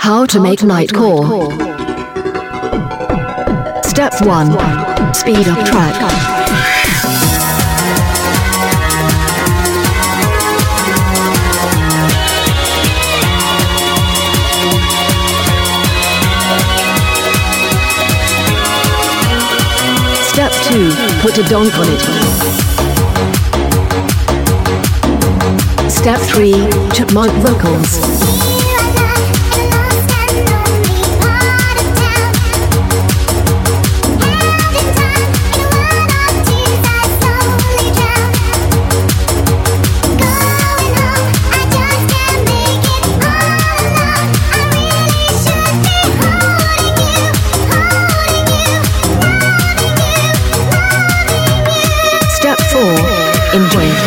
How to make night nightcore. Step 1. Speed up track. Step 2. Put a donk on it. Step 3. Chipmunk vocals. fucking way.